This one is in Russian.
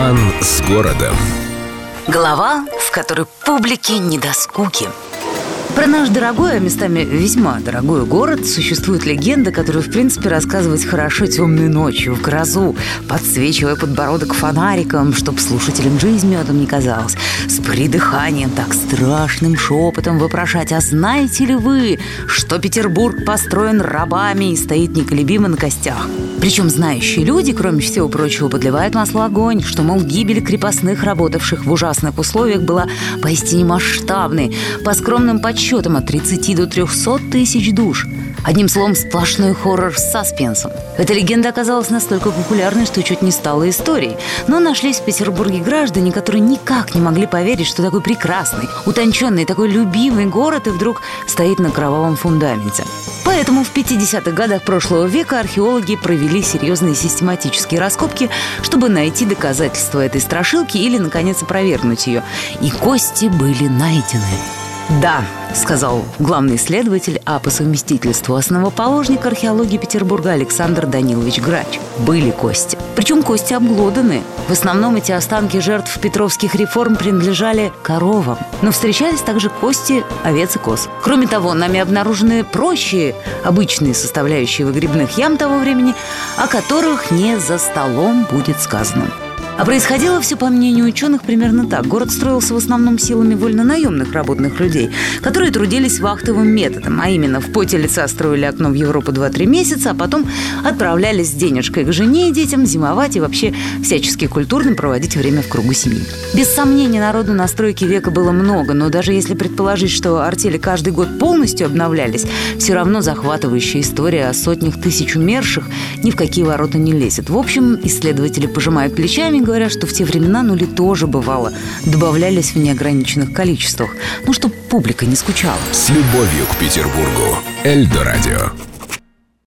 Роман с городом. Глава, в которой публике не до скуки. Про наш дорогой, а местами весьма дорогой город существует легенда, которую, в принципе, рассказывать хорошо темной ночью, в грозу, подсвечивая подбородок фонариком, чтоб слушателям жизнь медом не казалось, с придыханием, так страшным шепотом вопрошать, а знаете ли вы, что Петербург построен рабами и стоит неколебимо на костях? Причем знающие люди, кроме всего прочего, подливают масло огонь, что, мол, гибель крепостных, работавших в ужасных условиях, была поистине масштабной. По скромным подсчетам от 30 до 300 тысяч душ. Одним словом, сплошной хоррор с саспенсом. Эта легенда оказалась настолько популярной, что чуть не стала историей. Но нашлись в Петербурге граждане, которые никак не могли поверить, что такой прекрасный, утонченный, такой любимый город и вдруг стоит на кровавом фундаменте. Поэтому в 50-х годах прошлого века археологи провели серьезные систематические раскопки, чтобы найти доказательства этой страшилки или, наконец, опровергнуть ее. И кости были найдены. Да, сказал главный исследователь, а по совместительству основоположник археологии Петербурга Александр Данилович Грач. Были кости. Причем кости обглоданы. В основном эти останки жертв петровских реформ принадлежали коровам. Но встречались также кости овец и коз. Кроме того, нами обнаружены прочие обычные составляющие выгребных ям того времени, о которых не за столом будет сказано. А происходило все, по мнению ученых, примерно так. Город строился в основном силами вольно-наемных работных людей, которые трудились вахтовым методом, а именно в поте лица строили окно в Европу 2-3 месяца, а потом отправлялись с денежкой к жене и детям зимовать и вообще всячески культурно проводить время в кругу семьи. Без сомнения, народу на стройке века было много, но даже если предположить, что артели каждый год полностью обновлялись, все равно захватывающая история о сотнях тысяч умерших ни в какие ворота не лезет. В общем, исследователи пожимают плечами, говорят, что в те времена нули тоже бывало. Добавлялись в неограниченных количествах. Ну, чтобы публика не скучала. С любовью к Петербургу. Эльдо радио.